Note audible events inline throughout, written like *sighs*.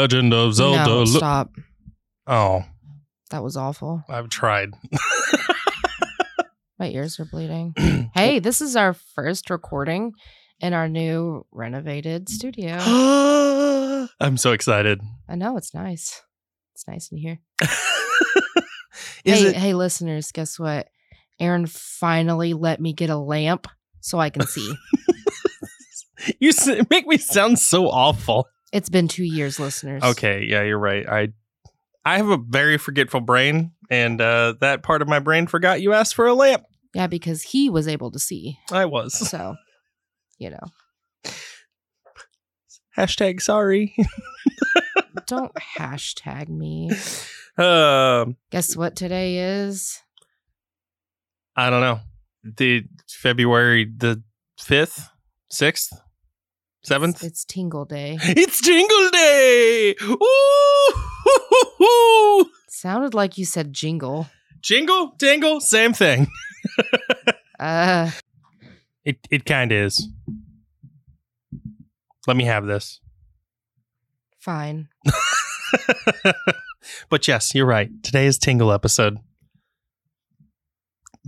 Legend of Zelda. no, stop. oh, That was awful. I've tried. My ears are bleeding. *clears throat* hey, this is our first recording in our new renovated studio. *gasps* I'm so excited. I know it's nice. It's nice in here. *laughs* hey, it? hey, listeners, guess what? Aaron finally let me get a lamp so I can see. *laughs* You make me sound so awful. It's been two years, listeners. Okay, yeah, you're right. I I have a very forgetful brain, and uh, that part of my brain forgot you asked for a lamp. Yeah, because he was able to see. I was. So, you know, Hashtag sorry. *laughs* don't hashtag me. Um, Guess what today is? I don't know. The February the fifth, sixth, seventh. It's Tingle Day. *laughs* It's Jingle Day! Ooh! *laughs* Sounded like you said jingle. Jingle, tingle, same thing. *laughs* Uh, It it kind of is. Let me have this. fine. but yes, you're right. Today is Tingle episode.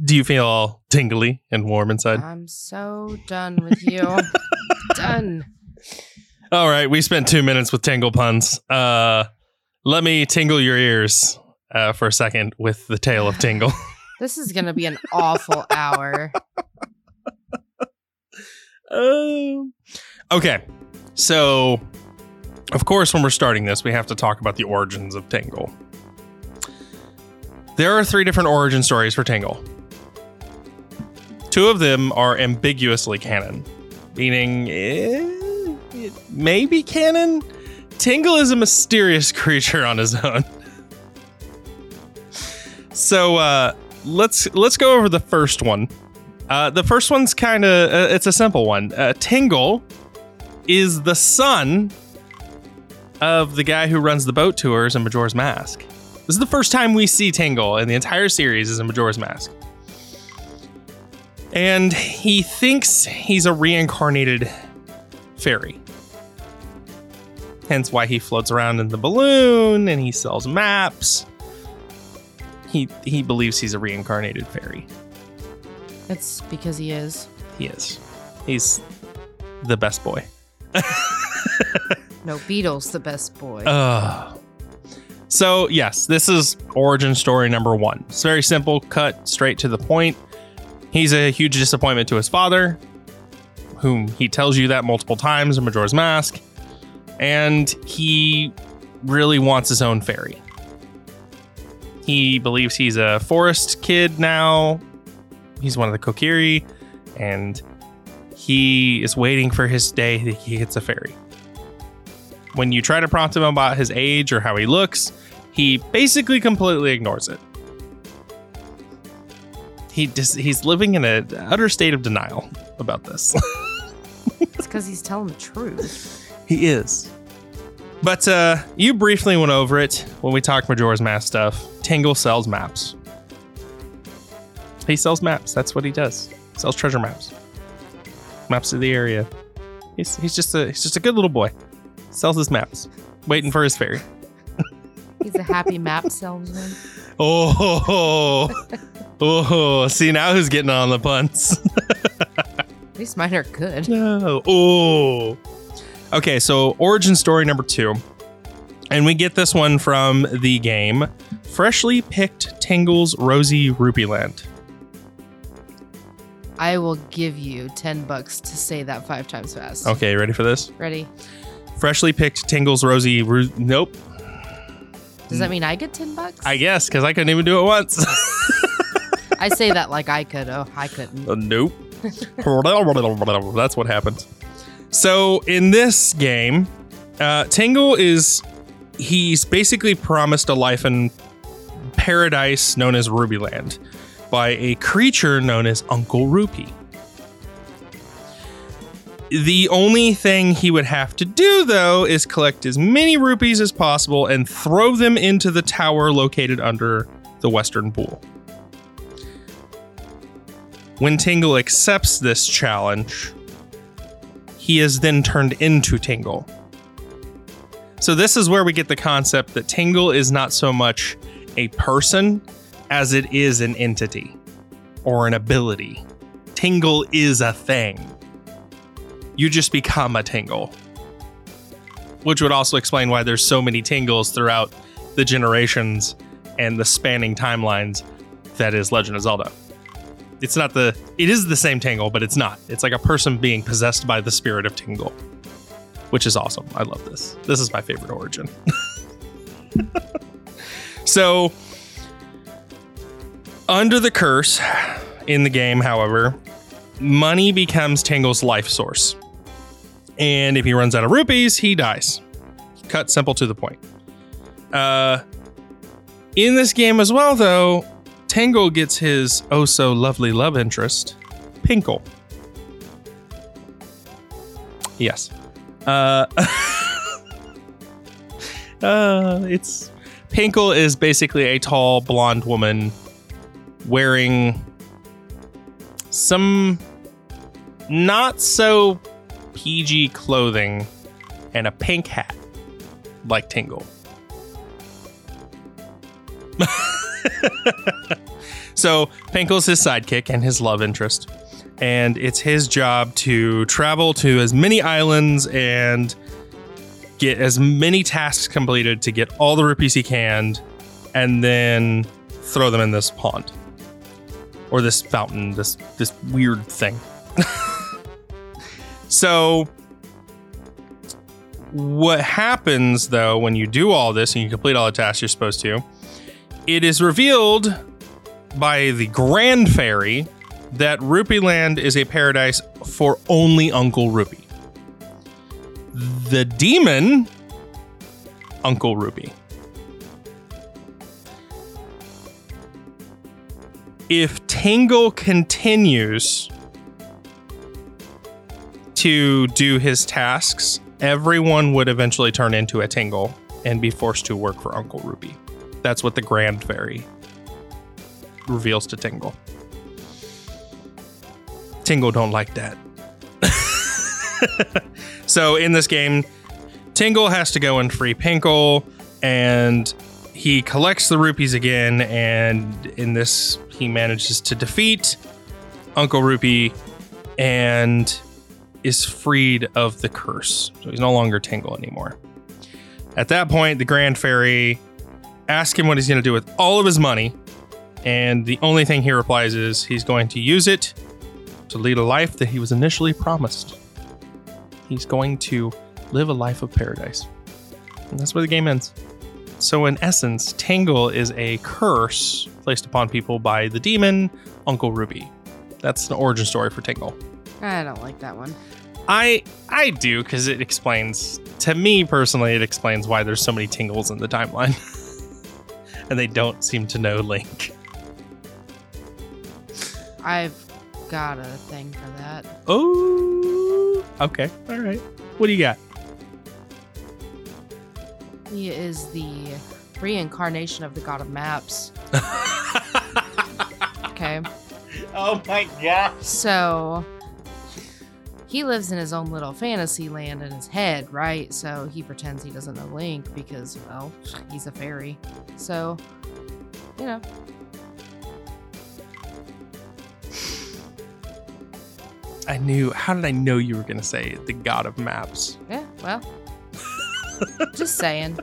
Do you feel all tingly and warm inside? I'm so done with you. Done. All right, we spent two minutes with tingle puns. Uh, let me tingle your ears uh, for a second with the tale of Tingle. *laughs* This is going to be an awful hour. Um, okay, so of course, when we're starting this, we have to talk about the origins of Tingle. There are three different origin stories for Tingle. Two of them are ambiguously canon, meaning eh, it may be canon. Tingle is a mysterious *laughs* creature on his own. So uh, let's let's go over the first one. Uh, the first one's kind of uh, it's a simple one. Uh, Tingle is the son of the guy who runs the boat tours in Majora's Mask. This is the first time we see Tingle in the entire series is in Majora's Mask. And he thinks he's a reincarnated fairy. Hence why he floats around in the balloon and he sells maps. He he believes he's a reincarnated fairy. It's because he is. He is. He's the best boy. No, Beetle's the best boy. Uh, so, yes, this is origin story number one. It's very simple, cut straight to the point. He's a huge disappointment to his father, whom he tells you that multiple times in Majora's Mask. And he really wants his own fairy. He believes he's a forest kid now. He's one of the Kokiri, and he is waiting for his day that he gets a fairy when you try to prompt him about his age or how he looks, he basically completely ignores it. He just he's living in an utter state of denial about this. *laughs* it's because he's telling the truth. he is. But uh, you briefly went over it when we talked Majora's Mask stuff. Tingle sells maps. He sells maps. That's what he does. Sells treasure maps. Maps of the area. He's, he's just a he's just a good little boy. Sells his maps, waiting for his fairy. He's a happy map salesman. *laughs* Oh, oh, see now who's getting on the puns? At least mine are good. no. Oh. Okay, so origin story number two. And we get this one from the game Freshly Picked Tingle's Rosy Rupee Land. I will give you 10 bucks to say that five times fast. Okay, ready for this? Ready? Freshly Picked Tingle's Rosy Ru- Nope. Does that mean I get 10 bucks? I guess, because I couldn't even do it once. *laughs* I say that like I could. Oh, I couldn't. Uh, nope. *laughs* That's what happened. So in this game, uh, Tingle is he's basically promised a life in paradise known as Rupee Land by a creature known as Uncle Rupee. The only thing he would have to do, though, is collect as many rupees as possible and throw them into the tower located under the Western Pool. When Tingle accepts this challenge, he is then turned into Tingle. So this is where we get the concept that Tingle is not so much a person as it is an entity or an ability. Tingle is a thing. You just become a Tingle. Which would also explain why there's so many Tingles throughout the generations and the spanning timelines that is Legend of Zelda. It's not the it is the same Tingle, but it's not. It's like a person being possessed by the spirit of Tingle. Which is awesome. I love this. This is my favorite origin. *laughs* so under the curse in the game, however, money becomes Tingle's life source. And if he runs out of rupees, he dies. Cut simple to the point. Uh, in this game as well, though, Tingle gets his oh so lovely love interest, Pinkle. Yes. Uh, *laughs* uh, it's Pinkle is basically a tall blonde woman wearing some not so PG clothing and a pink hat like Tingle. *laughs* so Pinkle's his sidekick and his love interest. And it's his job to travel to as many islands and get as many tasks completed to get all the rupees he can and then throw them in this pond or this fountain, this this weird thing. *laughs* so what happens though when you do all this and you complete all the tasks you're supposed to, it is revealed by the Grand Fairy that Rupee Land is a paradise for only Uncle Rupee. The demon, Uncle Rupee. If Tingle continues to do his tasks, everyone would eventually turn into a Tingle and be forced to work for Uncle Rupee. That's what the Grand Fairy reveals to Tingle. Tingle don't like that. *laughs* so in this game, Tingle has to go and free Pinkle, and he collects the rupees again. And in this, he manages to defeat Uncle Rupee and is freed of the curse. So he's no longer Tingle anymore. At that point, the Grand Fairy asks him what he's going to do with all of his money. And the only thing he replies is he's going to use it to lead a life that he was initially promised. He's going to live a life of paradise. And that's where the game ends. So, in essence, Tingle is a curse placed upon people by the demon Uncle Rupee. That's an origin story for Tingle. I don't like that one. I I do because it explains to me personally. It explains why there's so many Tingles in the timeline, *laughs* and they don't seem to know Link. I've got a thing for that. Oh, okay, all right. What do you got? He is the reincarnation of the god of maps. *laughs* Okay. oh my god. So he lives in his own little fantasy land in his head, right? So he pretends he doesn't know Link because, well, he's a fairy. So, you know. I knew. How did I know you were gonna say the god of maps? Yeah, well. just saying.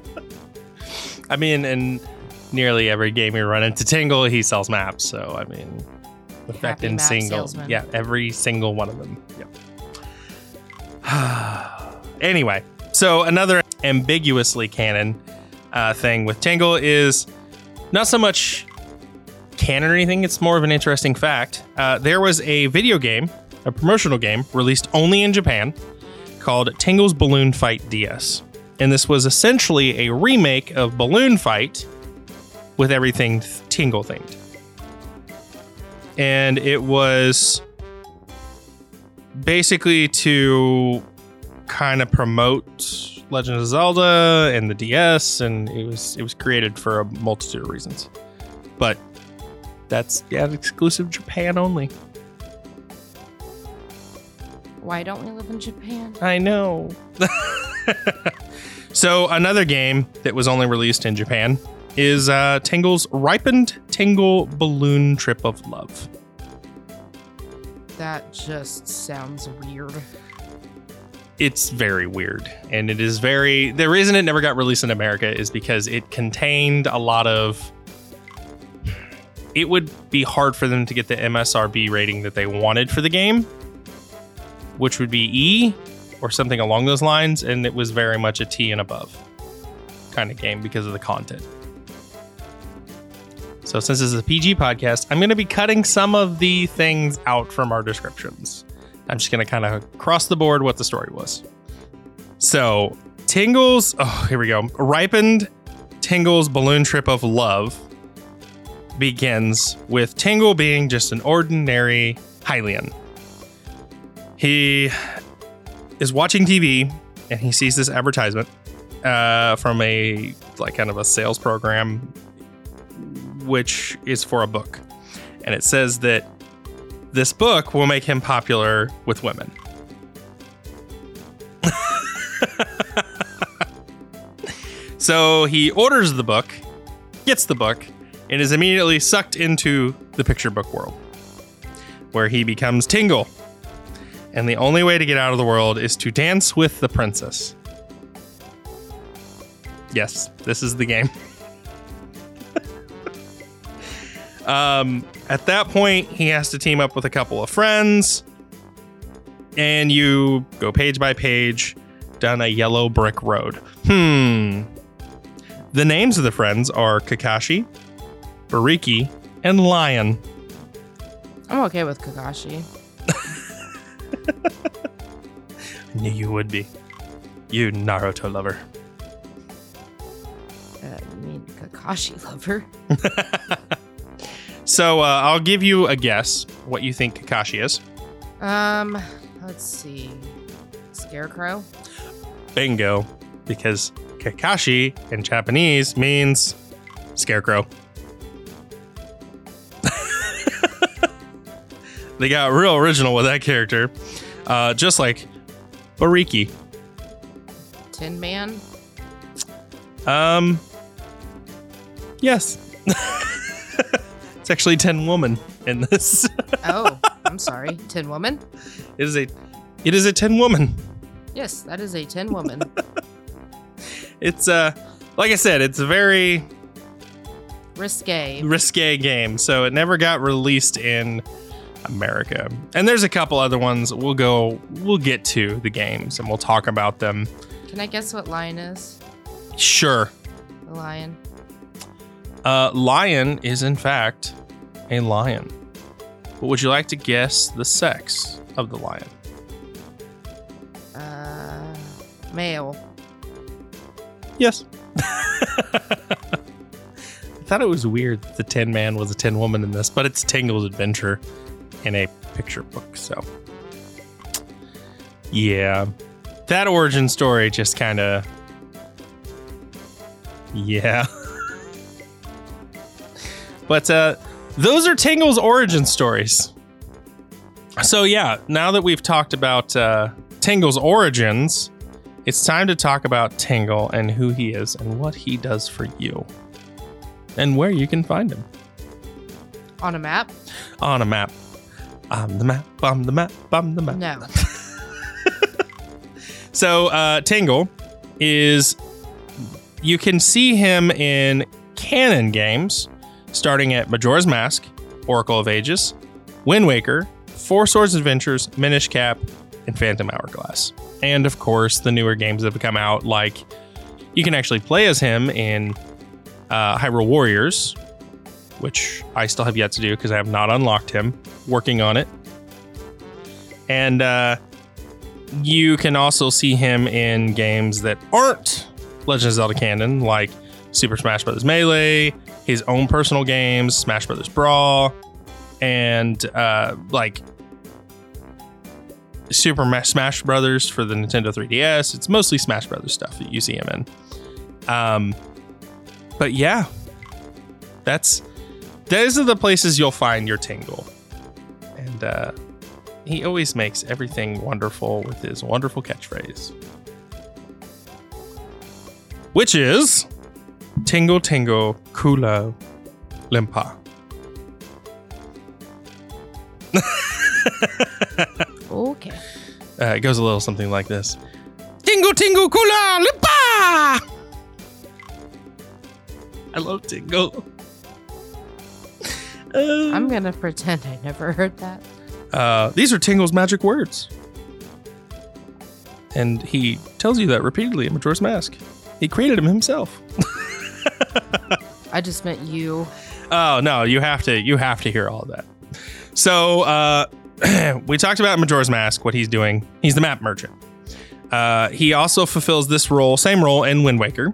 *laughs* I mean, in nearly every game we run into Tingle, he sells maps. So I mean, effect in single, salesman. yeah, every single one of them. Yeah. *sighs* anyway, so another ambiguously canon uh, thing with Tingle is not so much canon or anything. It's more of an interesting fact. Uh, there was a video game, a promotional game released only in Japan, called Tingle's Balloon Fight DS. And this was essentially a remake of Balloon Fight with everything th- Tingle themed. And it was basically to kind of promote Legend of Zelda and the DS, and it was it was created for a multitude of reasons. But that's yeah, exclusive Japan only. Why don't we live in Japan? I know. *laughs* so another game that was only released in Japan is uh, Tingle's Ripened Tingle Balloon Trip of Love. That just sounds weird. It's very weird, and it is very. The reason it never got released in America is because it contained a lot of. It would be hard for them to get the ESRB rating that they wanted for the game, which would be E or something along those lines, and it was very much a T and above kind of game because of the content. So, since this is a PG podcast, I'm going to be cutting some of the things out from our descriptions. I'm just going to kind of cross the board what the story was. So, Tingle's, oh, here we go. Ripened Tingle's balloon trip of love begins with Tingle being just an ordinary Hylian. He is watching TV and he sees this advertisement uh, from a like kind of a sales program which is for a book. And it says that this book will make him popular with women. *laughs* so he orders the book, gets the book, and is immediately sucked into the picture book world, where he becomes Tingle. And the only way to get out of the world is to dance with the princess. Yes, this is the game. *laughs* Um, at that point, he has to team up with a couple of friends, and you go page by page down a yellow brick road. Hmm. The names of the friends are Kakashi, Bariki, and Lion. I'm okay with Kakashi. *laughs* I knew you would be. You Naruto lover. Uh, I mean, Kakashi lover. *laughs* So uh, I'll give you a guess what you think Kakashi is. Um, let's see. Scarecrow. Bingo, because Kakashi in Japanese means scarecrow. *laughs* they got real original with that character, uh, just like Bariki. Tin Man. Um, yes. *laughs* it's actually Ten Woman in this. *laughs* Oh, I'm sorry. Ten Woman. it is a, it is a Tin Woman. Yes, that is a Ten Woman. *laughs* It's uh, like I said, it's a very Risque. risque game, so it never got released in America. And there's a couple other ones. We'll go. We'll get to the games and we'll talk about them. Can I guess what lion is? Sure. The lion. Uh, lion is in fact a lion. But would you like to guess the sex of the lion? Uh, male. Yes. *laughs* I thought it was weird that the Tin Man was a Tin Woman in this, but it's Tingle's adventure in a picture book. So, yeah, that origin story just kind of, yeah. *laughs* but uh, those are Tingle's origin stories. So, yeah, now that we've talked about uh, Tingle's origins, it's time to talk about Tingle and who he is and what he does for you and where you can find him On a map? on a map. I'm the map, I'm the map, I'm the map. No. *laughs* So, uh, Tingle is, you can see him in canon games starting at Majora's Mask, Oracle of Ages, Wind Waker, Four Swords Adventures, Minish Cap, and Phantom Hourglass. And of course, the newer games that have come out, like you can actually play as him in uh, Hyrule Warriors, which I still have yet to do because I have not unlocked him. Working on it. And uh, you can also see him in games that aren't Legend of Zelda canon, like Super Smash Bros. Melee, his own personal games, Smash Bros. Brawl, and uh, like Super Smash Brothers for the Nintendo 3DS. It's mostly Smash Brothers stuff that you see him in. Um, but yeah, that's those are the places you'll find your Tingle, and uh, he always makes everything wonderful with his wonderful catchphrase. Which is Tingle Tingle Kula Limpa. Okay. Uh, it goes a little something like this Tingle Tingle Kula Limpa! I love Tingle. Uh, *laughs* I'm gonna pretend I never heard that. Uh, these are Tingle's magic words. And he tells you that repeatedly in Majora's Mask. He created them himself. *laughs* I just meant you. Oh no, you have to you have to hear all that. So uh, *clears throat* we talked about Majora's Mask, what he's doing. He's the map merchant. Uh, he also fulfills this role, same role in Wind Waker.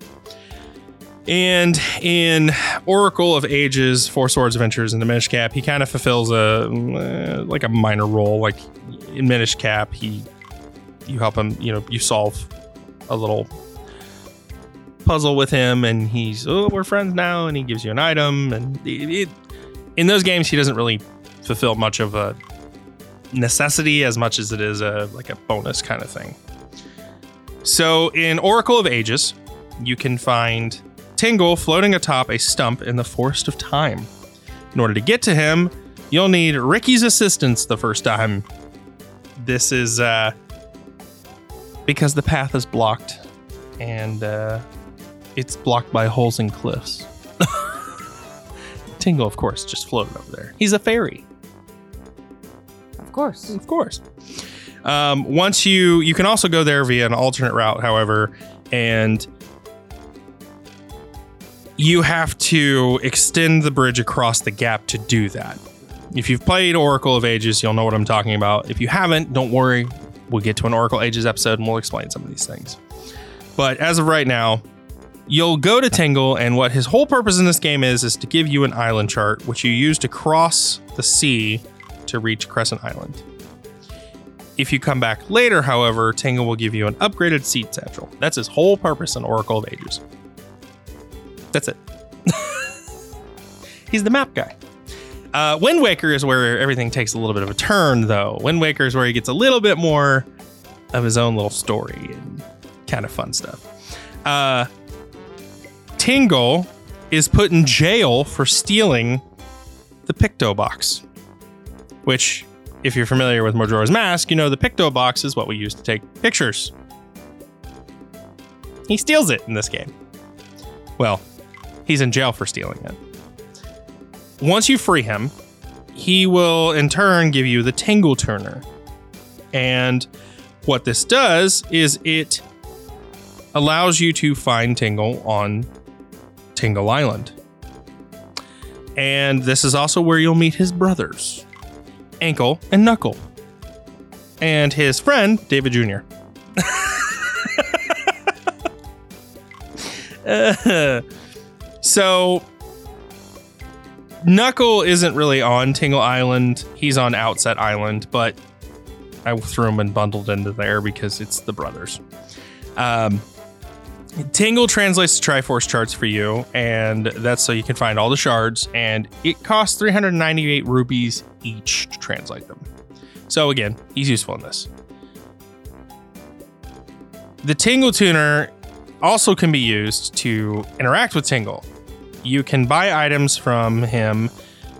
And in Oracle of Ages, Four Swords Adventures, and the Minish Cap, he kind of fulfills a uh, like a minor role. Like in Minish Cap, he you help him, you know, you solve a little puzzle with him, and he's oh we're friends now, and he gives you an item, and it, it, in those games he doesn't really fulfill much of a necessity as much as it is a like a bonus kind of thing. So in Oracle of Ages, you can find Tingle floating atop a stump in the Forest of Time. In order to get to him, you'll need Ricky's assistance the first time. This is uh, because the path is blocked, and uh, it's blocked by holes and cliffs. Tingle, of course, just floated over there. He's a fairy. Of course. Of course. Um, once you you can also go there via an alternate route, however, and you have to extend the bridge across the gap to do that. If you've played Oracle of Ages, you'll know what I'm talking about. If you haven't, don't worry. We'll get to an Oracle Ages episode and we'll explain some of these things. But as of right now, you'll go to Tingle, and what his whole purpose in this game is is to give you an island chart, which you use to cross the sea to reach Crescent Island. If you come back later, however, Tingle will give you an upgraded seed satchel. That's his whole purpose in Oracle of Ages. That's it. *laughs* He's the map guy. Uh, Wind Waker is where everything takes a little bit of a turn, though. Wind Waker is where he gets a little bit more of his own little story and kind of fun stuff. Uh, Tingle is put in jail for stealing the Picto box, which, if you're familiar with Majora's Mask, you know the Picto box is what we use to take pictures. He steals it in this game. Well, he's in jail for stealing it. Once you free him, he will in turn give you the Tingle Tuner. And what this does is it allows you to find Tingle on Tingle Island. And this is also where you'll meet his brothers, Ankle and Knuckle, and his friend, David Jr. Uh, *laughs* so, Knuckle isn't really on Tingle Island. He's on Outset Island, but I threw him and bundled into there because it's the brothers. Um, Tingle translates to Triforce charts for you, and that's so you can find all the shards. And it costs 398 rupees each to translate them. So again, he's useful in this. The Tingle Tuner also can be used to interact with Tingle. You can buy items from him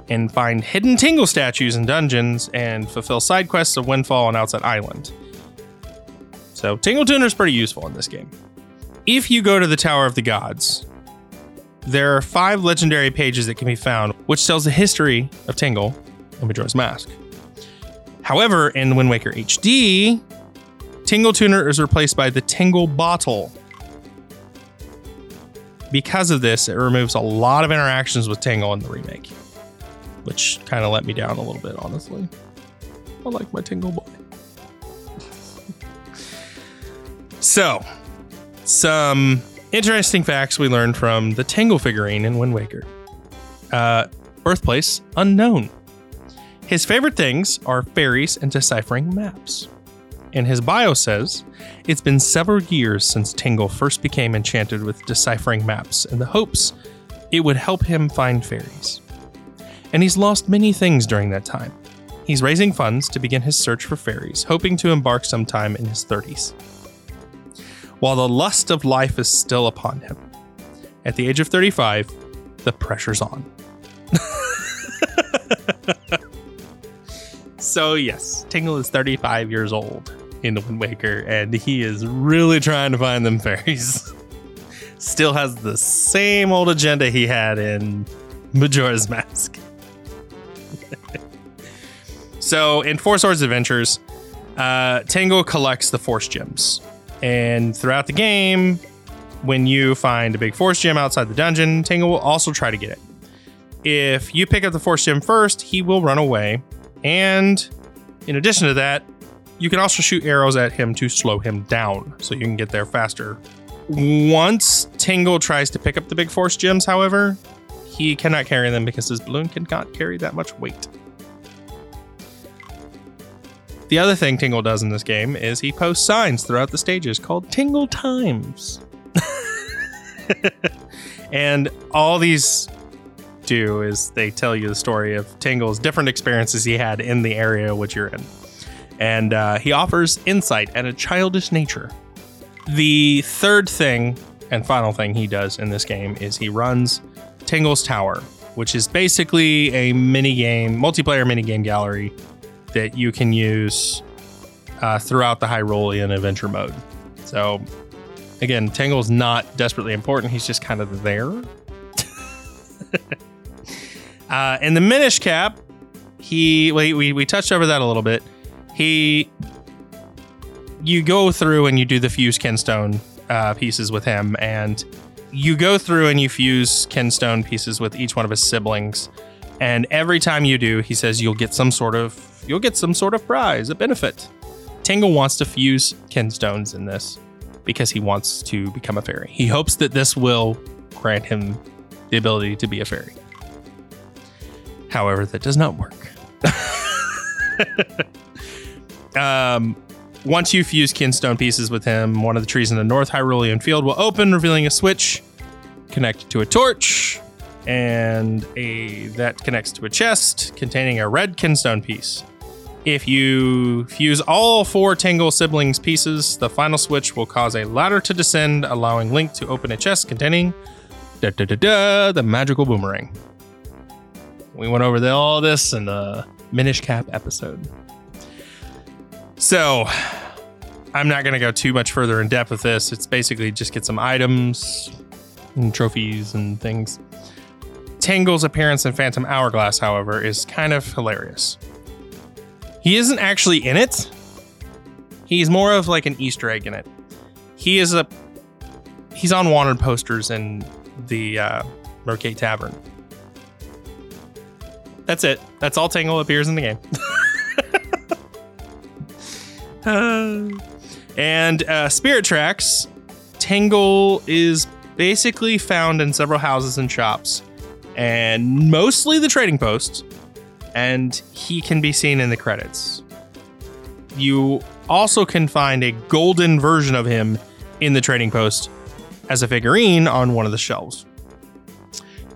and find hidden Tingle statues in dungeons and fulfill side quests of Windfall and Outset Island. So Tingle Tuner is pretty useful in this game. If you go to the Tower of the Gods, there are five legendary pages that can be found, which tells the history of Tingle and Majora's Mask. However, in Wind Waker HD, Tingle Tuner is replaced by the Tingle Bottle. Because of this, it removes a lot of interactions with Tingle in the remake, which kind of let me down a little bit, honestly. I like my Tingle boy. *laughs* so, some interesting facts we learned from the Tingle figurine in Wind Waker. Uh, birthplace unknown. His favorite things are fairies and deciphering maps. And his bio says it's been several years since Tingle first became enchanted with deciphering maps in the hopes it would help him find fairies. And he's lost many things during that time. he's raising funds to begin his search for fairies, hoping to embark sometime in his 30s. While the lust of life is still upon him, at the age of 35, the pressure's on. *laughs* so, yes, Tingle is 35 years old in the Wind Waker, and he is really trying to find them *laughs* fairies. Still has the same old agenda he had in Majora's Mask. *laughs* so, in Four Swords Adventures, uh, Tingle collects the Force Gems. And throughout the game, when you find a big Force Gem outside the dungeon, Tingle will also try to get it. If you pick up the Force Gem first, he will run away. And in addition to that, you can also shoot arrows at him to slow him down so you can get there faster. Once Tingle tries to pick up the big Force Gems, however, he cannot carry them because his balloon cannot carry that much weight. The other thing Tingle does in this game is he posts signs throughout the stages called Tingle Times. *laughs* and all these do is they tell you the story of Tingle's different experiences he had in the area which you're in. And uh, he offers insight and a childish nature. The third thing and final thing he does in this game is he runs Tingle's Tower, which is basically a mini game, multiplayer mini game gallery that you can use uh, throughout the Hyrulean adventure mode. So, again, Tingle's not desperately important. He's just kind of there. *laughs* uh, in the Minish Cap, he we, we we touched over that a little bit. He, you go through and you do the fuse Kinstone uh, pieces with him, and you go through and you fuse Kinstone pieces with each one of his siblings. And every time you do, he says you'll get some sort of you'll get some sort of prize, a benefit. Tingle wants to fuse Kinstones in this because he wants to become a fairy. He hopes that this will grant him the ability to be a fairy. However, that does not work. *laughs* um, once you fuse kinstone pieces with him, one of the trees in the North Hyrulean field will open, revealing a switch connected to a torch, and a that connects to a chest containing a red kinstone piece. If you fuse all four Tingle siblings pieces, the final switch will cause a ladder to descend, allowing Link to open a chest containing da, da, da, da, the magical boomerang. We went over the, all this in the Minish Cap episode. So, I'm not going to go too much further in depth with this. It's basically just get some items and trophies and things. Tingle's appearance in Phantom Hourglass, however, is kind of hilarious. He isn't actually in it. He's more of like an Easter egg in it. He is a he's on wanted posters in the uh, Mercade Tavern. That's it. That's all Tingle appears in the game. Uh, *laughs* and uh, Spirit Tracks, Tingle is basically found in several houses and shops, and mostly the trading post. And he can be seen in the credits. You also can find a golden version of him in the trading post as a figurine on one of the shelves.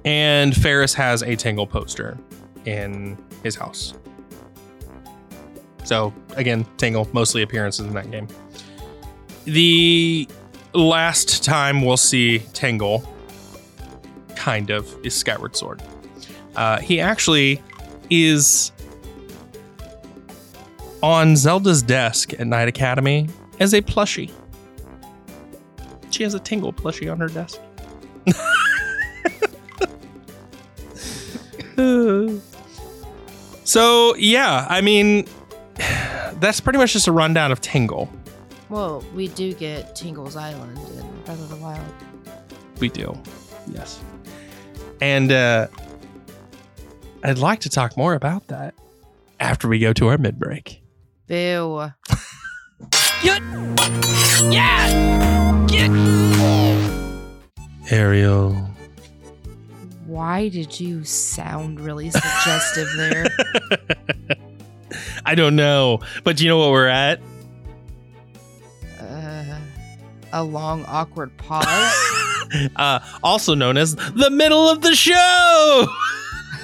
And Ferrus has a Tingle poster in his house. So again, Tingle mostly appearances in that game. The last time we'll see Tingle, kind of, is Skyward Sword. Uh, he actually is on Zelda's desk at Knight Academy as a plushie. She has a Tingle plushie on her desk. *laughs* so yeah, I mean, that's pretty much just a rundown of Tingle. Well, we do get Tingle's Island in Breath of the Wild. We do, yes. And uh, I'd like to talk more about that after we go to our mid break. Boo. *laughs* Ariel. Why did you sound really suggestive there? *laughs* I don't know, but you know what we're at? Uh, a long, awkward pause. *laughs* *laughs* uh, also known as the middle of the show.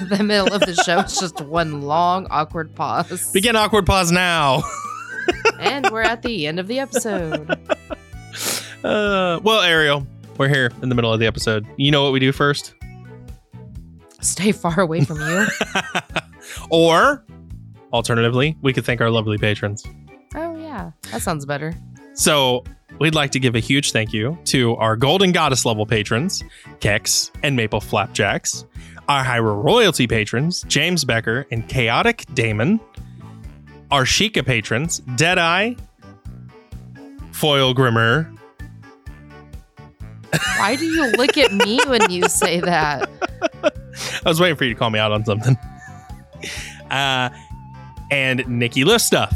*laughs* the middle of the show is just one long, awkward pause. Begin awkward pause now. *laughs* and we're at the end of the episode. Uh, well, Ariel, we're here in the middle of the episode. You know what we do first? Stay far away from you. or, alternatively, we could thank our lovely patrons. Oh, yeah. That sounds better. So, we'd like to give a huge thank you to our Golden Goddess level patrons, Kex and Maple Flapjacks, our Hyrule Royalty patrons, James Becker and Chaotic Damon, our Sheikah patrons, Deadeye, Foil Grimmer. Why do you look at me when you say that? *laughs* I was waiting for you to call me out on something. *laughs* Uh, and Nikki Listuff.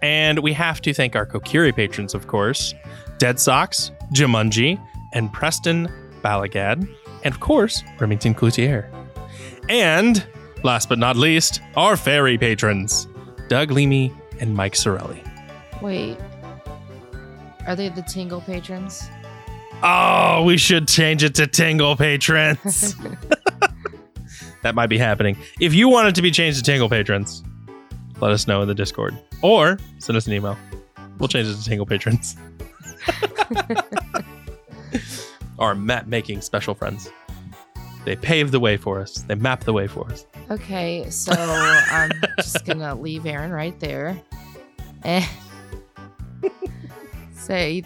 And we have to thank our Kokiri patrons, of course, Dead Socks, Jumanji, and Preston Balagad, and of course, Remington Cloutier. And last but not least, our fairy patrons, Doug Leamy and Mike Sorelli. Wait. Are they the Tingle patrons? Oh, we should change it to Tingle patrons. *laughs* that might be happening. If you want it to be changed to Tingle patrons, let us know in the Discord or send us an email. We'll change it to Tingle patrons. *laughs* Our map making special friends. They pave the way for us. They map the way for us. Okay, so I'm just *laughs* gonna leave Aaron right there. Eh. And *laughs* say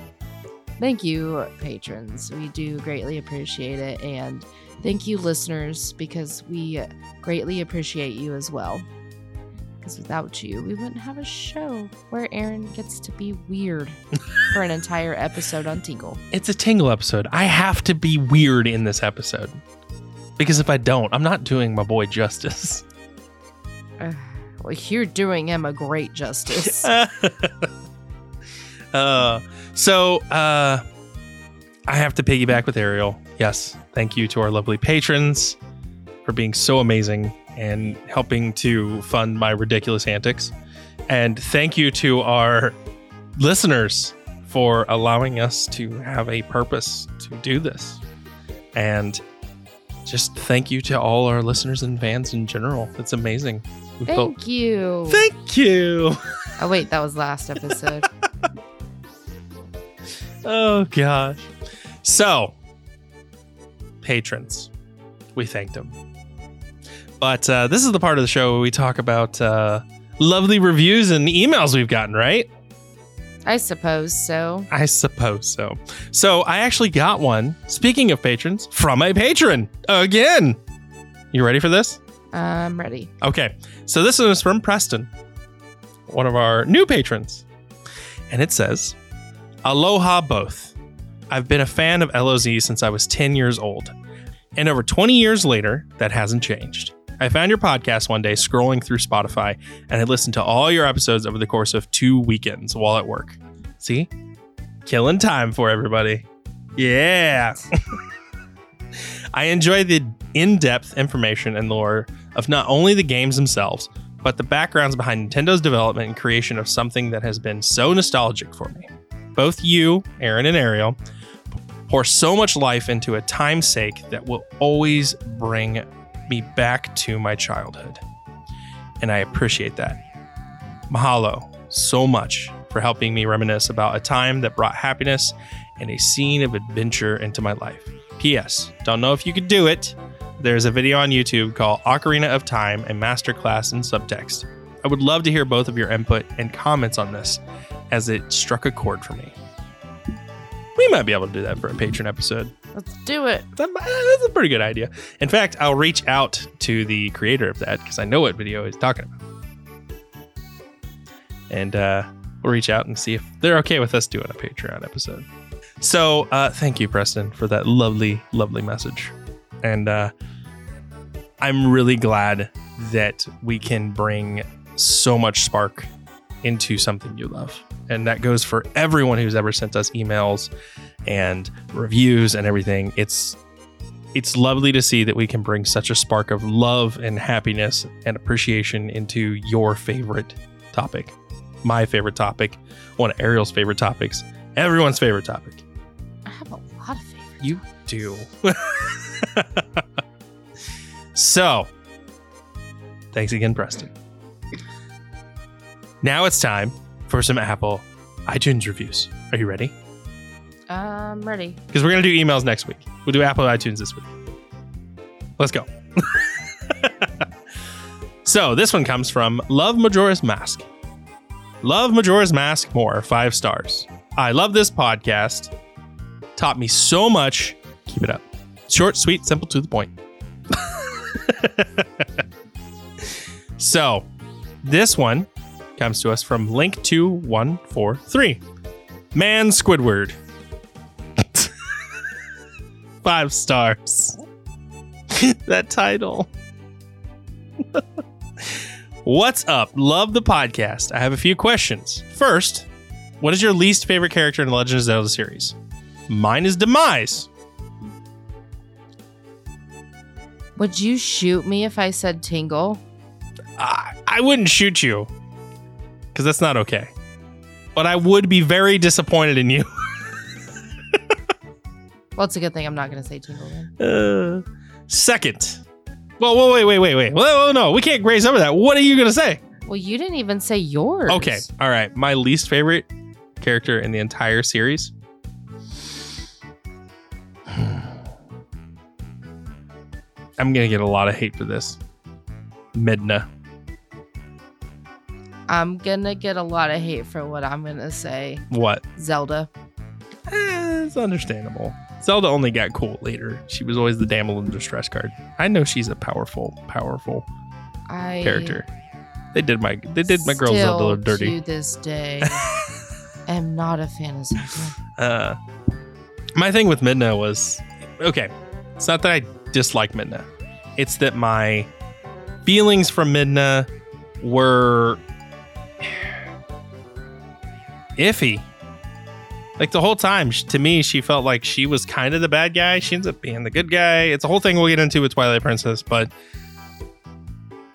thank you, patrons. We do greatly appreciate it. And thank you, listeners, because we greatly appreciate you as well. Because without you, we wouldn't have a show where Aaron gets to be weird *laughs* for an entire episode on Tingle. It's a Tingle episode. I have to be weird in this episode. Because if I don't, I'm not doing my boy justice. *laughs* Uh, well, you're doing him a great justice. *laughs* uh, so uh, I have to piggyback with Ariel. Yes, thank you to our lovely patrons for being so amazing and helping to fund my ridiculous antics. And thank you to our listeners for allowing us to have a purpose to do this. And just thank you to all our listeners and fans in general. It's amazing. We felt- Thank you. Thank you. *laughs* oh, wait, that was last episode. *laughs* Oh gosh. So, patrons, we thanked them. But uh, this is the part of the show where we talk about uh, lovely reviews and emails we've gotten, right? I suppose so. I suppose so. So I actually got one. Speaking of patrons, from a patron again. You ready for this? I'm ready. Okay. So this one is from Preston, one of our new patrons. And it says, Aloha both. I've been a fan of LOZ since I was 10 years old. And over 20 years later, that hasn't changed. I found your podcast one day scrolling through Spotify, and I listened to all your episodes over the course of two weekends while at work. See? Killing time for everybody. Yeah. *laughs* I enjoy the in depth information and lore of not only the games themselves, but the backgrounds behind Nintendo's development and creation of something that has been so nostalgic for me. Both you, Aaron and Ariel, pour so much life into a time sake that will always bring me back to my childhood. And I appreciate that. Mahalo so much for helping me reminisce about a time that brought happiness and a scene of adventure into my life. P.S. Don't know if you could do it. There's a video on YouTube called Ocarina of Time, a masterclass in subtext. I would love to hear both of your input and comments on this, as it struck a chord for me. We might be able to do that for a patron episode. Let's do it. That- That's a pretty good idea. In fact, I'll reach out to the creator of that because I know what video he's talking about. And uh, we'll reach out and see if they're okay with us doing a Patreon episode. So uh, thank you, Preston, for that lovely, lovely message. And uh, I'm really glad that we can bring so much spark into something you love. And that goes for everyone who's ever sent us emails and reviews and everything. It's it's lovely to see that we can bring such a spark of love and happiness and appreciation into your favorite topic. My favorite topic, one of Ariel's favorite topics, everyone's favorite topic. I have a lot of favorites. You do. *laughs* so, Thanks again, Preston. Now it's time for some Apple iTunes reviews. Are you ready? I'm ready. Because we're to do emails next week. We'll do Apple iTunes this week. Let's go. *laughs* so this one comes from Love Majora's Mask. Love Majora's Mask more, five stars. I love this podcast. Taught me so much. Keep it up. Short, sweet, simple, to the point. *laughs* so this one comes to us from Link2143. Man Squidward. Five stars. *laughs* that title. *laughs* What's up? Love the podcast. I have a few questions. First, what is your least favorite character in the Legend of Zelda series? Mine is Demise. Would you shoot me if I said Tingle? I, I wouldn't shoot you because that's not okay. But I would be very disappointed in you. *laughs* Well, it's a good thing I'm not going to say Tingle then. Uh, second. Well, whoa, wait, wait, wait, wait. Well, no, we can't graze over that. What are you going to say? Well, you didn't even say yours. Okay. All right. My least favorite character in the entire series. *sighs* I'm going to get a lot of hate for this. Midna. I'm going to get a lot of hate for what I'm going to say. What? Zelda. Eh, it's understandable. Zelda only got cool later. She was always the damsel in distress card. I know she's a powerful, powerful I character. They did my they did my girl Zelda dirty. To this day, *laughs* am not a fan of Zelda. Uh, my thing with Midna was okay. It's not that I dislike Midna. It's that my feelings from Midna were *sighs* iffy. Like the whole time, to me, she felt like she was kind of the bad guy. She ends up being the good guy. It's a whole thing we'll get into with Twilight Princess, but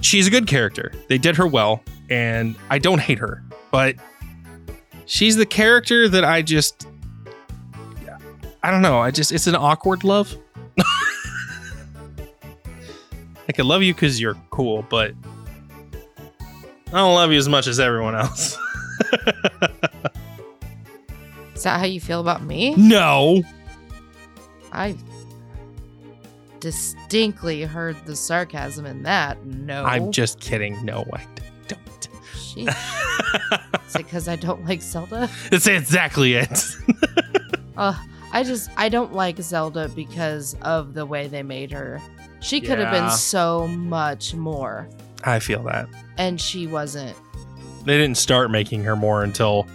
she's a good character. They did her well, and I don't hate her, but she's the character that I just I don't know. I just it's an awkward love. *laughs* I can love you because you're cool, but I don't love you as much as everyone else. *laughs* Is that how you feel about me? no. I distinctly heard the sarcasm in that. No. I'm just kidding. No, I don't. Is it because I don't like Zelda? *laughs* That's exactly it. *laughs* Uh, I just I don't like Zelda because of the way they made her. She could have Yeah. been so much more, I feel that. and she wasn't. They didn't start making her more until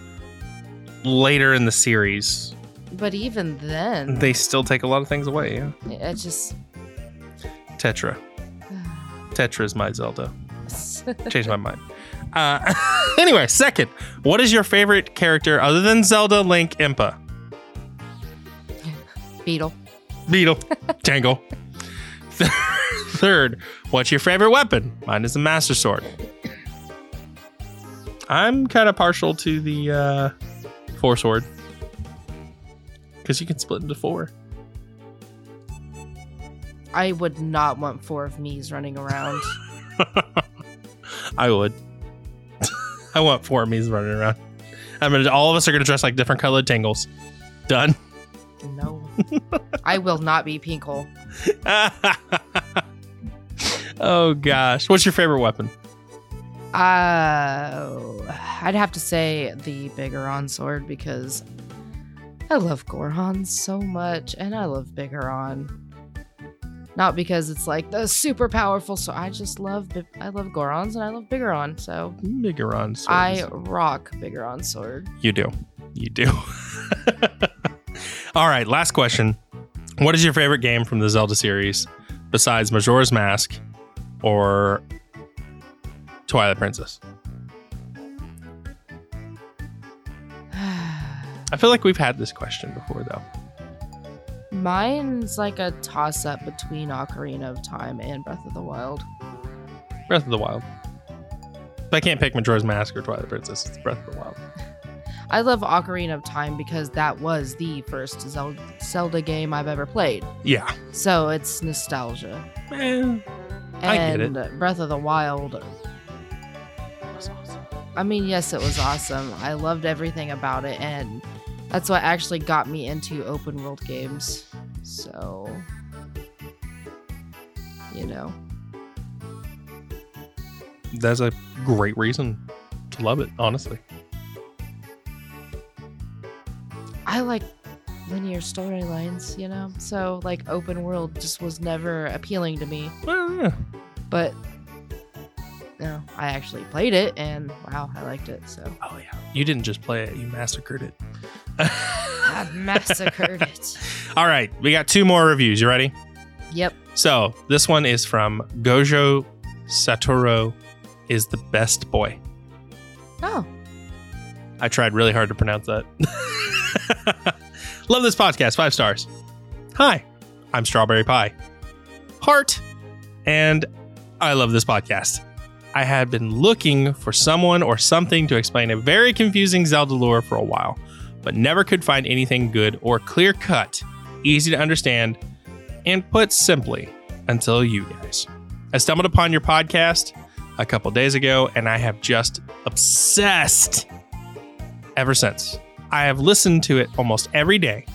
later in the series. But even then, They still take a lot of things away. Yeah. it just Tetra. *sighs* Tetra's my Zelda. *laughs* Changed my mind. Uh, *laughs* anyway, second, what is your favorite character other than Zelda, Link, Impa? Beedle. Beedle, *laughs* Tingle. Third, what's your favorite weapon? Mine is the Master Sword. I'm kind of partial to the uh, Four Sword because you can split into four. I would not want four of me's running around. *laughs* I would. *laughs* I want four of me's running around. I mean, all of us are gonna dress like different colored Tingles. Done. no, *laughs* I will not be Pinkle. oh gosh, what's your favorite weapon? Uh, I'd have to say the Bigoron sword because I love Goron so much, and I love Bigoron. Not because it's like the super powerful, so I just love I love Gorons and I love Bigoron, so Bigoron sword. I rock Bigoron sword. You do. You do. *laughs* All right, last question. What is your favorite game from the Zelda series besides Majora's Mask or Twilight Princess? *sighs* I feel like we've had this question before, though. Mine's like a toss up between Ocarina of Time and Breath of the Wild. Breath of the Wild. If I can't pick Majora's Mask or Twilight Princess, it's Breath of the Wild. I love Ocarina of Time because that was the first Zel- Zelda game I've ever played. Yeah. So it's nostalgia. Eh, I get it. And Breath of the Wild. I mean, yes, it was awesome. I loved everything about it, and that's what actually got me into open world games. So, you know, That's a great reason to love it, honestly. I like linear storylines, you know? So, like, open world just was never appealing to me. Well, yeah. But, no, I actually played it, and wow, I liked it. So, Oh yeah. You didn't just play it, you massacred it. I *laughs* massacred it. *laughs* All right, we got two more reviews. You ready? Yep. So this one is from Gojo Satoru is the best boy. Oh, I tried really hard to pronounce that. *laughs* Love this podcast. Five stars. Hi, I'm Strawberry Pie. Heart. And I love this podcast. I had been looking for someone or something to explain a very confusing Zelda lore for a while, but never could find anything good or clear cut, easy to understand, and put simply until you guys. I stumbled upon your podcast a couple days ago and I have just obsessed ever since. I have listened to it almost every day,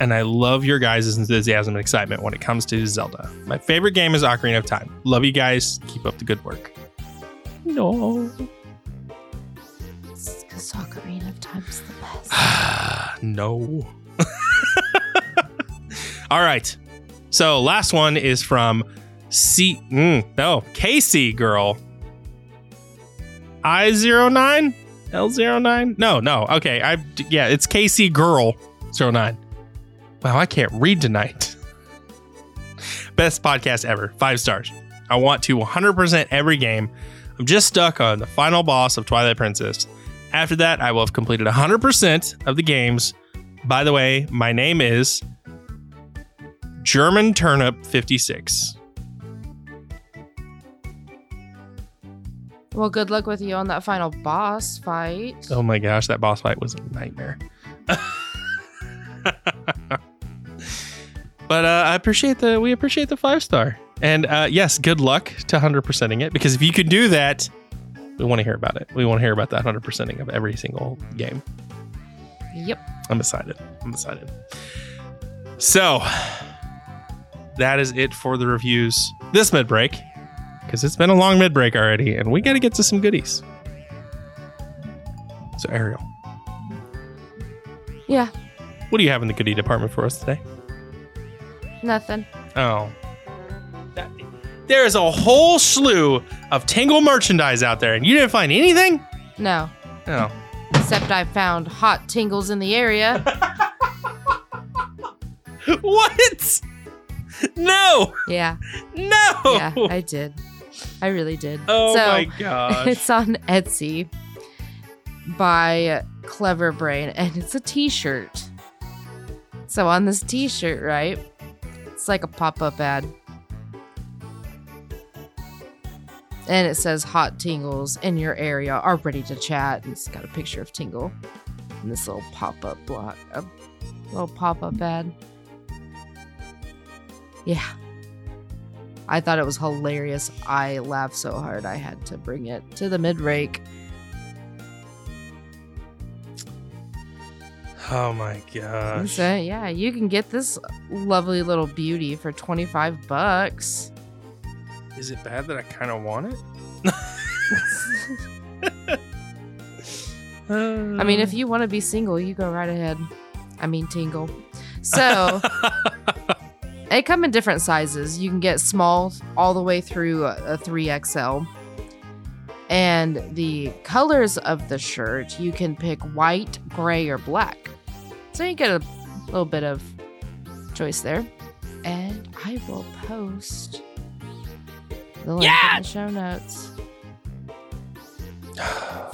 and I love your guys' enthusiasm and excitement when it comes to Zelda. My favorite game is Ocarina of Time. Love you guys. Keep up the good work. No. because Ocarina of Time's the best. *sighs* no. *laughs* All right. So last one is from C. Mm, no, KC girl. I09? L09? No, no. Okay. I yeah, it's KC girl 09. Wow, I can't read tonight. *laughs* Best podcast ever. Five stars. I want to 100% every game. I'm just stuck on the final boss of Twilight Princess. After that, I will have completed 100% of the games. By the way, my name is German Turnip 56. Well, good luck with you on that final boss fight. Oh my gosh, that boss fight was a nightmare. *laughs* but uh, I appreciate the we appreciate the five star. And uh, yes, good luck to 100%ing it because if you can do that, we want to hear about it. We want to hear about that 100%ing of every single game. Yep. I'm excited. I'm excited. So that is it for the reviews this mid break because it's been a long mid break already, and we got to get to some goodies. So Ariel, Yeah. what do you have in the goodie department for us today? Nothing. Oh, That- there is a whole slew of Tingle merchandise out there, and you didn't find anything. No. No. Except I found hot tingles in the area. *laughs* what? No, yeah. no. Yeah, I did. I really did. oh so my *laughs* gosh. it's on Etsy by Clever Brain and it's a t-shirt. So on this t-shirt, right? It's like a pop-up ad. And it says hot tingles in your area are ready to chat. And it's got a picture of Tingle in this little pop-up block, a little pop-up ad. Yeah. I thought it was hilarious. I laughed so hard I had to bring it to the mid rake. Oh my gosh. So yeah, you can get this lovely little beauty for 25 bucks. Is it bad that I kind of want it? *laughs* I mean, if you want to be single, you go right ahead. I mean, tingle. So *laughs* they come in different sizes. You can get small all the way through a a 3XL. And the colors of the shirt, you can pick white, gray, or black. So you get a little bit of choice there. And I will post the link Yeah! in the show notes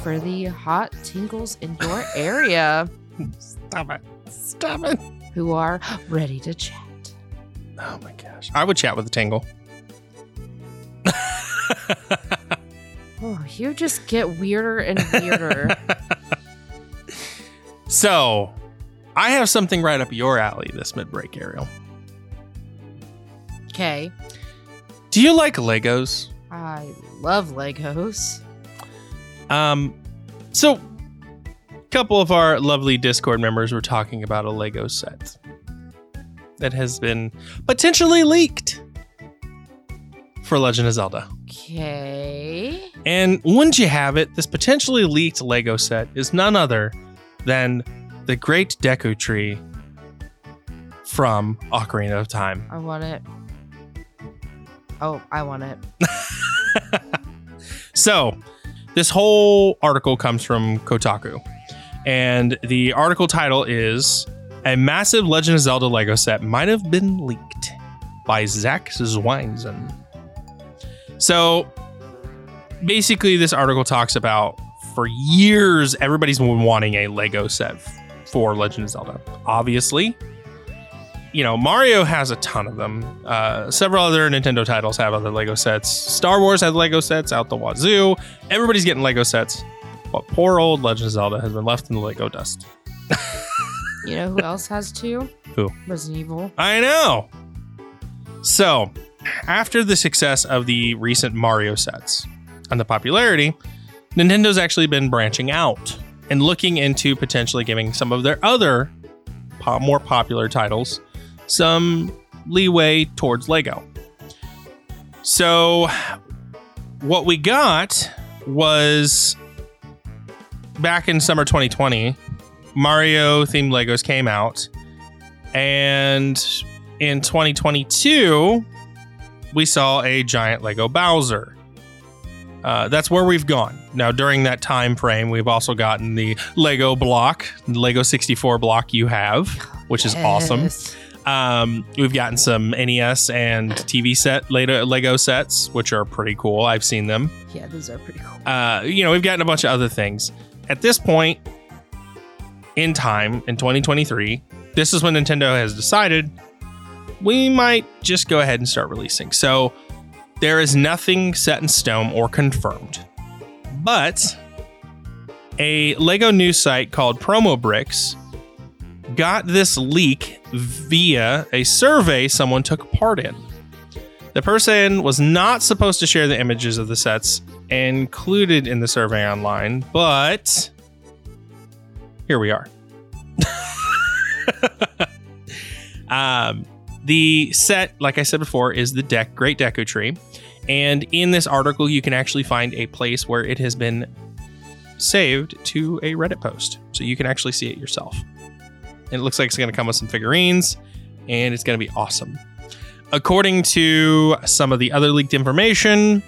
for the hot tingles in your *laughs* area Stop it. Stop it. who are ready to chat. Oh my gosh. I would chat with a tingle. *laughs* Oh, you just get weirder and weirder. *laughs* so, I have something right up your alley this mid break, Ariel. Okay. Do you like Legos? I love Legos. Um, so a couple of our lovely Discord members were talking about a Lego set that has been potentially leaked for Legend of Zelda. Okay. And wouldn't you have it, this potentially leaked Lego set is none other than the Great Deku Tree from Ocarina of Time. I want it. Oh, I want it. *laughs* So, this whole article comes from Kotaku. And the article title is A Massive Legend of Zelda Lego Set Might Have Been Leaked by Zack Zwiezen. So, basically, this article talks about for years, everybody's been wanting a Lego set for Legend of Zelda. Obviously, you know, Mario has a ton of them. Uh, several other Nintendo titles have other Lego sets. Star Wars has Lego sets out the wazoo. Everybody's getting Lego sets. But poor old Legend of Zelda has been left in the Lego dust. *laughs* You know who else has two? Who? Resident Evil. I know. So, after the success of the recent Mario sets and the popularity, Nintendo's actually been branching out and looking into potentially giving some of their other po- more popular titles some leeway towards Lego. So, what we got was back in summer 2020, Mario themed Legos came out. And in 2022, we saw a giant Lego Bowser. Uh, that's where we've gone. Now, during that time frame, we've also gotten the Lego block, Lego 64 block you have, which is awesome. Um, we've gotten some NES and TV set Lego Lego sets, which are pretty cool. I've seen them. Yeah, those are pretty cool. Uh, you know, we've gotten a bunch of other things. At this point in time, in 2023, this is when Nintendo has decided we might just go ahead and start releasing. So there is nothing set in stone or confirmed. But a Lego news site called Promo Bricks got this leak via a survey someone took part in. The person was not supposed to share the images of the sets included in the survey online, but here we are. *laughs* um, the set, like I said before, is the deck Great Deku Tree. And in this article, you can actually find a place where it has been saved to a Reddit post. So you can actually see it yourself. It looks like it's going to come with some figurines, and it's going to be awesome. According to some of the other leaked information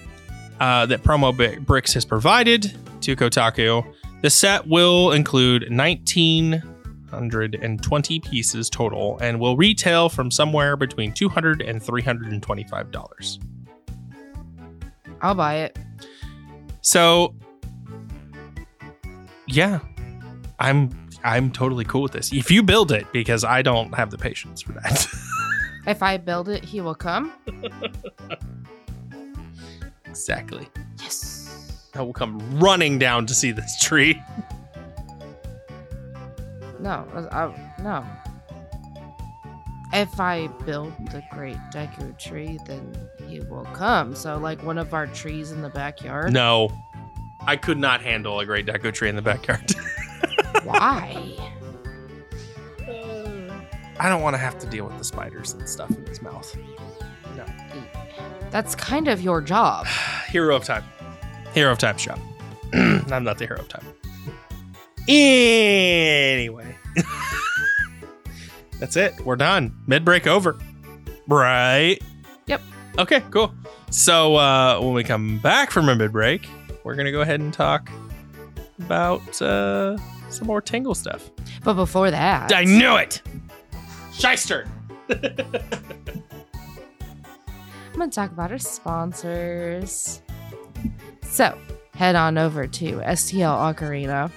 uh, that Promo Bricks has provided to Kotaku, the set will include 1,920 pieces total and will retail from somewhere between $200 and $325. I'll buy it. So, yeah, I'm I'm totally cool with this. If you build it, because I don't have the patience for that. *laughs* If I build it, he will come. exactly. Yes. I will come running down to see this tree. No, I, no. If I build the great Deku tree, then he will come. So, like one of our trees in the backyard. No, I could not handle a great Deku tree in the backyard. *laughs* Why? I don't want to have to deal with the spiders and stuff in his mouth. No. That's kind of your job. *sighs* Hero of time. Hero of time shop. *clears throat* I'm not the hero of time. Anyway. *laughs* That's it. We're done. Mid break over. Right? Yep. Okay, cool. So uh, when we come back from a mid break, we're going to go ahead and talk about uh, some more Tingle stuff. But before that, I knew it! Shyster! I'm going to talk about our sponsors. So, head on over to STL Ocarina.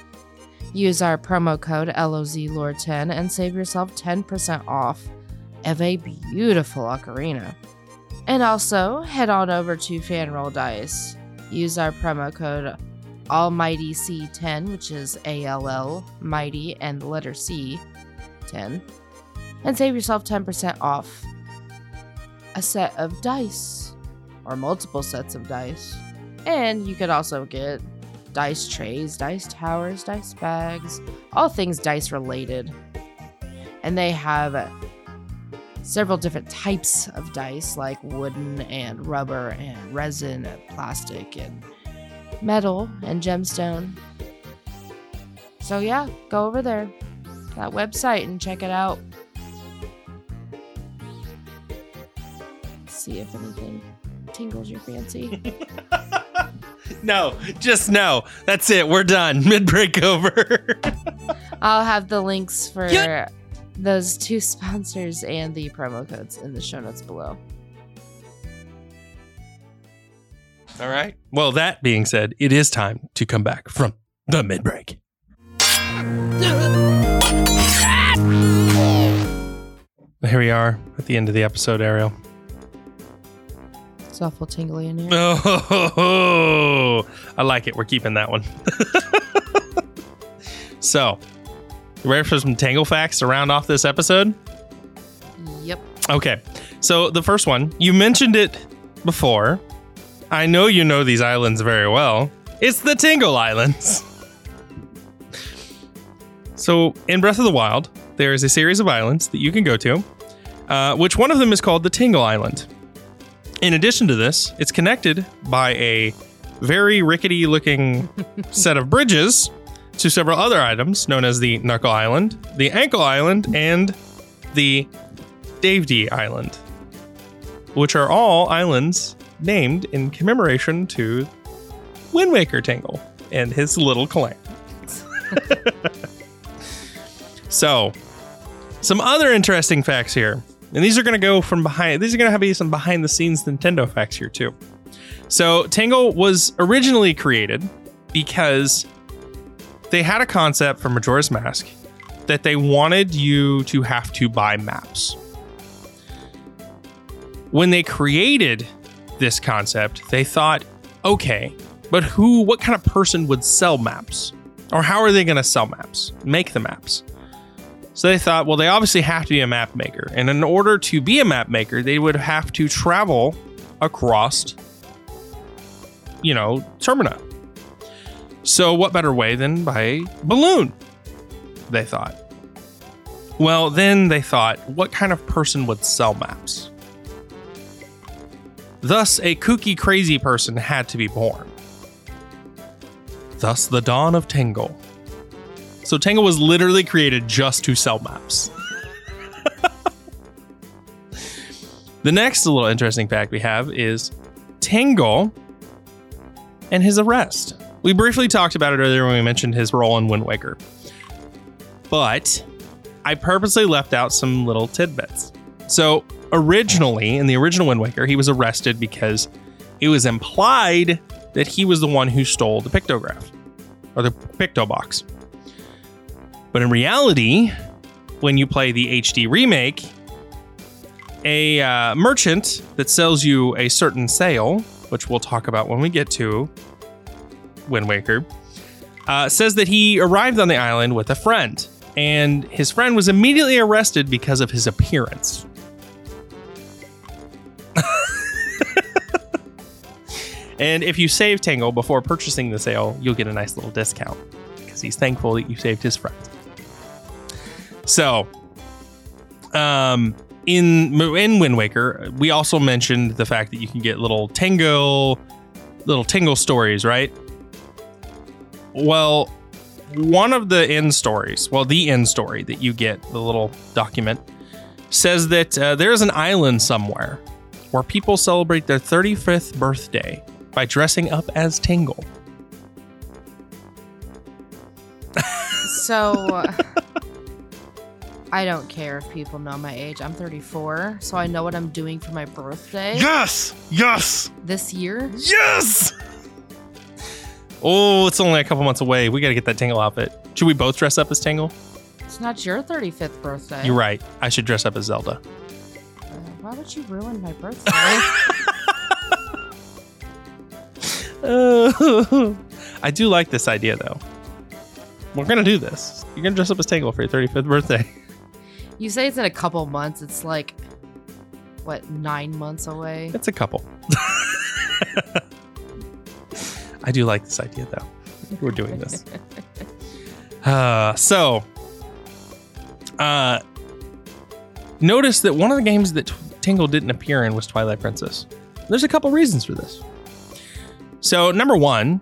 Use our promo code LOZLORE10 and save yourself 10% off of a beautiful ocarina. And also, head on over to Fanroll Dice. Use our promo code Almighty C10, which is A L L Mighty and the letter C 10, and save yourself 10% off a set of dice or multiple sets of dice. And you could also get dice trays, dice towers, dice bags, all things dice related. And they have several different types of dice like wooden and rubber and resin and plastic and metal and gemstone. So yeah, go over there, that website and check it out. See if anything tingles your fancy. *laughs* No, just no. That's it. We're done. *laughs* Mid break over. *laughs* I'll have the links for Yeah. those two sponsors and the promo codes in the show notes below. All right. Well, that being said, it is time to come back from the mid break. Here we are at the end of the episode, Ariel. It's awful tingly in here. Oh, I like it. We're keeping that one. *laughs* so, you ready for some Tingle facts to round off this episode? Yep. Okay. So, the first one, you mentioned it before. I know you know these islands very well. It's the Tingle Islands. *laughs* So, in Breath of the Wild, there is a series of islands that you can go to, uh, which one of them is called the Tingle Island. In addition to this, it's connected by a very rickety looking *laughs* set of bridges to several other items known as the Knuckle Island, the Ankle Island, and the Dave D Island, which are all islands named in commemoration to Wind Waker Tingle and his little clan. *laughs* so, some other interesting facts here. And these are going to go from behind, these are going to be some behind the scenes Nintendo facts here too. So, Tingle was originally created because they had a concept from Majora's Mask that they wanted you to have to buy maps. When they created this concept, they thought, okay, but who, what kind of person would sell maps? Or how are they going to sell maps? Make the maps. So they thought, well, they obviously have to be a map maker. And in order to be a map maker, they would have to travel across, you know, Termina. So what better way than by balloon? They thought. Well, then they thought, what kind of person would sell maps? Thus, a kooky, crazy person had to be born. Thus, the dawn of Tingle. So, Tingle was literally created just to sell maps. *laughs* the next little interesting fact we have is Tingle and his arrest. We briefly talked about it earlier when we mentioned his role in Wind Waker. But I purposely left out some little tidbits. So, originally, in the original Wind Waker, he was arrested because it was implied that he was the one who stole the pictograph or the picto box. But in reality, when you play the HD remake, a uh, merchant that sells you a certain sail, which we'll talk about when we get to Wind Waker, uh, says that he arrived on the island with a friend, and his friend was immediately arrested because of his appearance. And if you save Tingle before purchasing the sail, you'll get a nice little discount because he's thankful that you saved his friend. So, um, in in Wind Waker, we also mentioned the fact that you can get little Tingle, little Tingle stories, right? Well, one of the end stories, well, the end story that you get, the little document, says that uh, there's an island somewhere where people celebrate their 35th birthday by dressing up as Tingle. So *laughs* I don't care if people know my age. I'm 34, so I know what I'm doing for my birthday Yes! Yes! this year. Yes! Oh, it's only a couple months away. We got to get that Tingle outfit. Should we both dress up as Tingle? It's not your 35th birthday. You're right. I should dress up as Zelda. Uh, why would you ruin my birthday? *laughs* *laughs* I do like this idea, though. We're to do this. You're to dress up as Tingle for your 35th birthday. *laughs* you say it's in a couple months. It's like, what, nine months away? It's a couple. *laughs* I do like this idea though. We're doing this. Uh, so, uh, notice that one of the games that Tingle didn't appear in was Twilight Princess. There's a couple reasons for this. So, number one,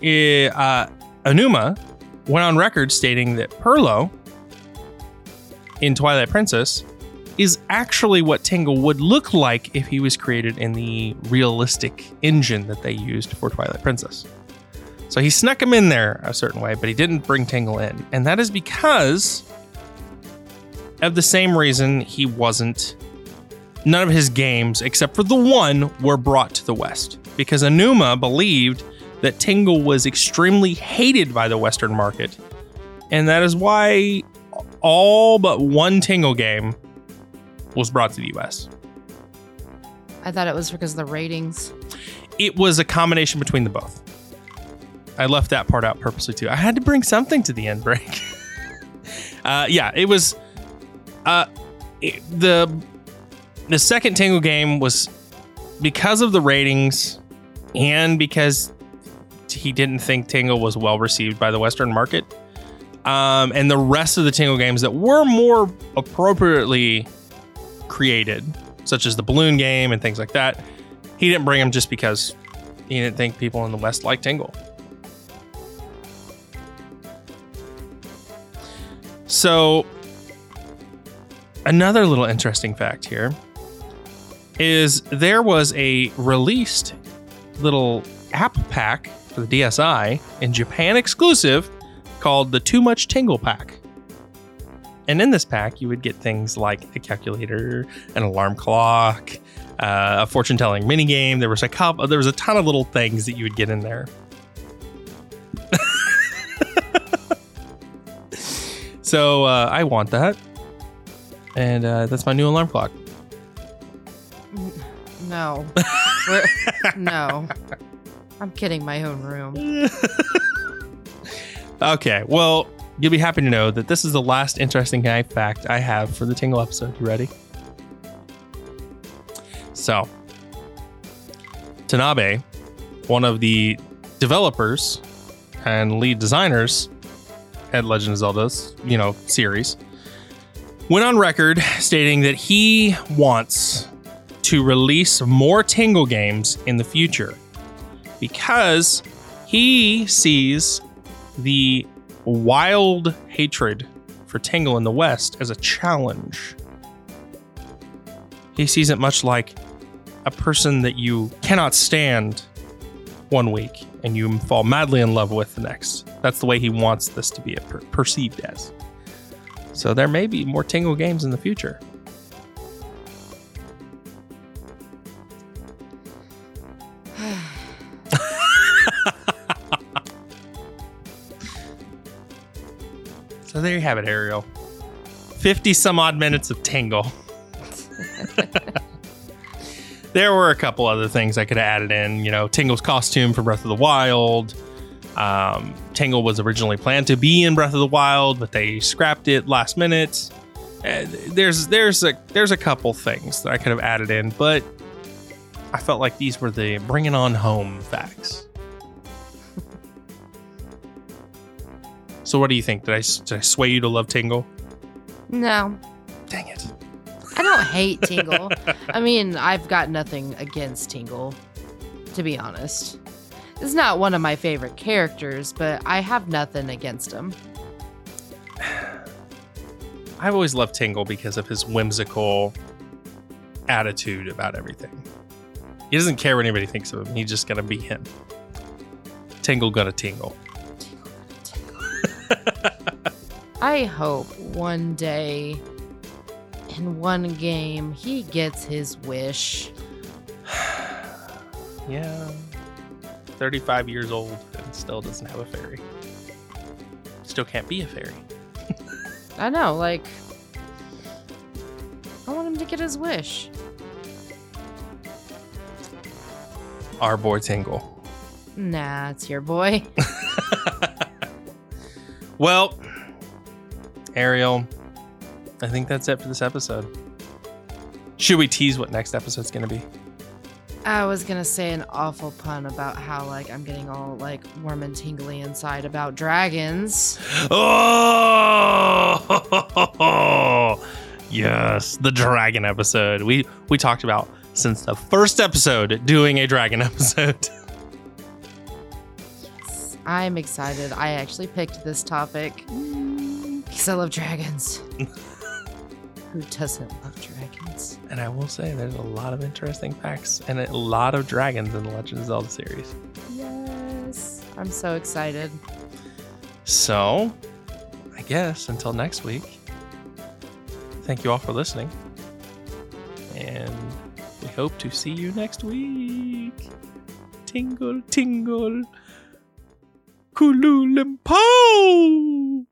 uh, Aonuma went on record stating that Purlo in Twilight Princess is actually what Tingle would look like if he was created in the realistic engine that they used for Twilight Princess. So he snuck him in there a certain way, but he didn't bring Tingle in. And that is because of the same reason he wasn't. None of his games, except for the one, were brought to the West. Because Aonuma believed that Tingle was extremely hated by the Western market. And that is why all but one Tingle game was brought to the US. I thought it was because of the ratings. It was a combination between the both. I left that part out purposely too. I had to bring something to the end break. *laughs* uh, yeah, it was uh, it- the the second Tingle game was because of the ratings and because he didn't think Tingle was well received by the Western market. Um, and the rest of the Tingle games that were more appropriately created, such as the balloon game and things like that, he didn't bring them just because he didn't think people in the West liked Tingle. So, another little interesting fact here is there was a released little app pack for the DSi in Japan exclusive called the Too Much Tingle Pack. And in this pack, you would get things like a calculator, an alarm clock, uh, a fortune telling mini game. There was a there was a ton of little things that you would get in there. *laughs* so uh, I want that, and uh, that's my new alarm clock. No. *laughs* No. I'm kidding my own room. *laughs* Okay, well, you'll be happy to know that this is the last interesting guy fact I have for the Tingle episode. You ready? So, Tanabe, one of the developers and lead designers at Legend of Zelda's, you know, series, went on record stating that he wants to release more Tingle games in the future because he sees the wild hatred for Tingle in the West as a challenge. He sees it much like a person that you cannot stand one week and you fall madly in love with the next. That's the way he wants this to be per- perceived as. So there may be more Tingle games in the future. Have it, Ariel. 50 some odd minutes of Tingle. *laughs* there were a couple other things I could have added in. You know, Tingle's costume for Breath of the Wild. Um, Tingle was originally planned to be in Breath of the Wild, but they scrapped it last minute. Uh, there's there's a there's a couple things that I could have added in, but I felt like these were the bringing on home facts. So, what do you think? Did I did I sway you to love Tingle? No. Dang it! I don't hate *laughs* Tingle. I mean, I've got nothing against Tingle, to be honest. It's not one of my favorite characters, but I have nothing against him. *sighs* I've always loved Tingle because of his whimsical attitude about everything. He doesn't care what anybody thinks of him. He's just gonna be him. Tingle gonna tingle. I hope one day in one game he gets his wish. *sighs* Yeah. 35 years old and still doesn't have a fairy. Still can't be a fairy. I know, like I want him to get his wish. Our boy Tingle. Nah, it's your boy. *laughs* Well, Ariel, I think that's it for this episode. Should we tease what next episode's gonna be? I was gonna say an awful pun about how like I'm getting all like warm and tingly inside about dragons. *gasps* Oh, *laughs* yes, the dragon episode. We we talked about since the first episode doing a dragon *laughs* episode. I'm excited. I actually picked this topic mm. Because I love dragons. *laughs* Who doesn't love dragons? And I will say, there's a lot of interesting facts and a lot of dragons in the Legend of Zelda series. Yes. I'm so excited. So, I guess until next week, thank you all for listening. And we hope to see you next week. Tingle, tingle. Kooloo-Limpah!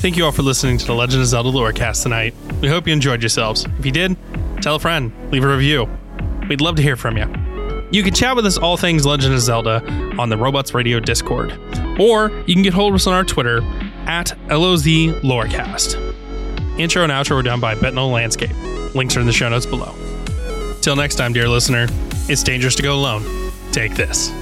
Thank you all for listening to the Legend of Zelda Lorecast tonight. We hope you enjoyed yourselves. If you did, tell a friend, leave a review. We'd love to hear from you. You can chat with us all things Legend of Zelda on the Robots Radio Discord, or you can get hold of us on our Twitter at LOZ Lorecast. Intro and outro were done by Bitonal Landscape. Links are in the show notes below. Till next time, dear listener, it's dangerous to go alone. Take this.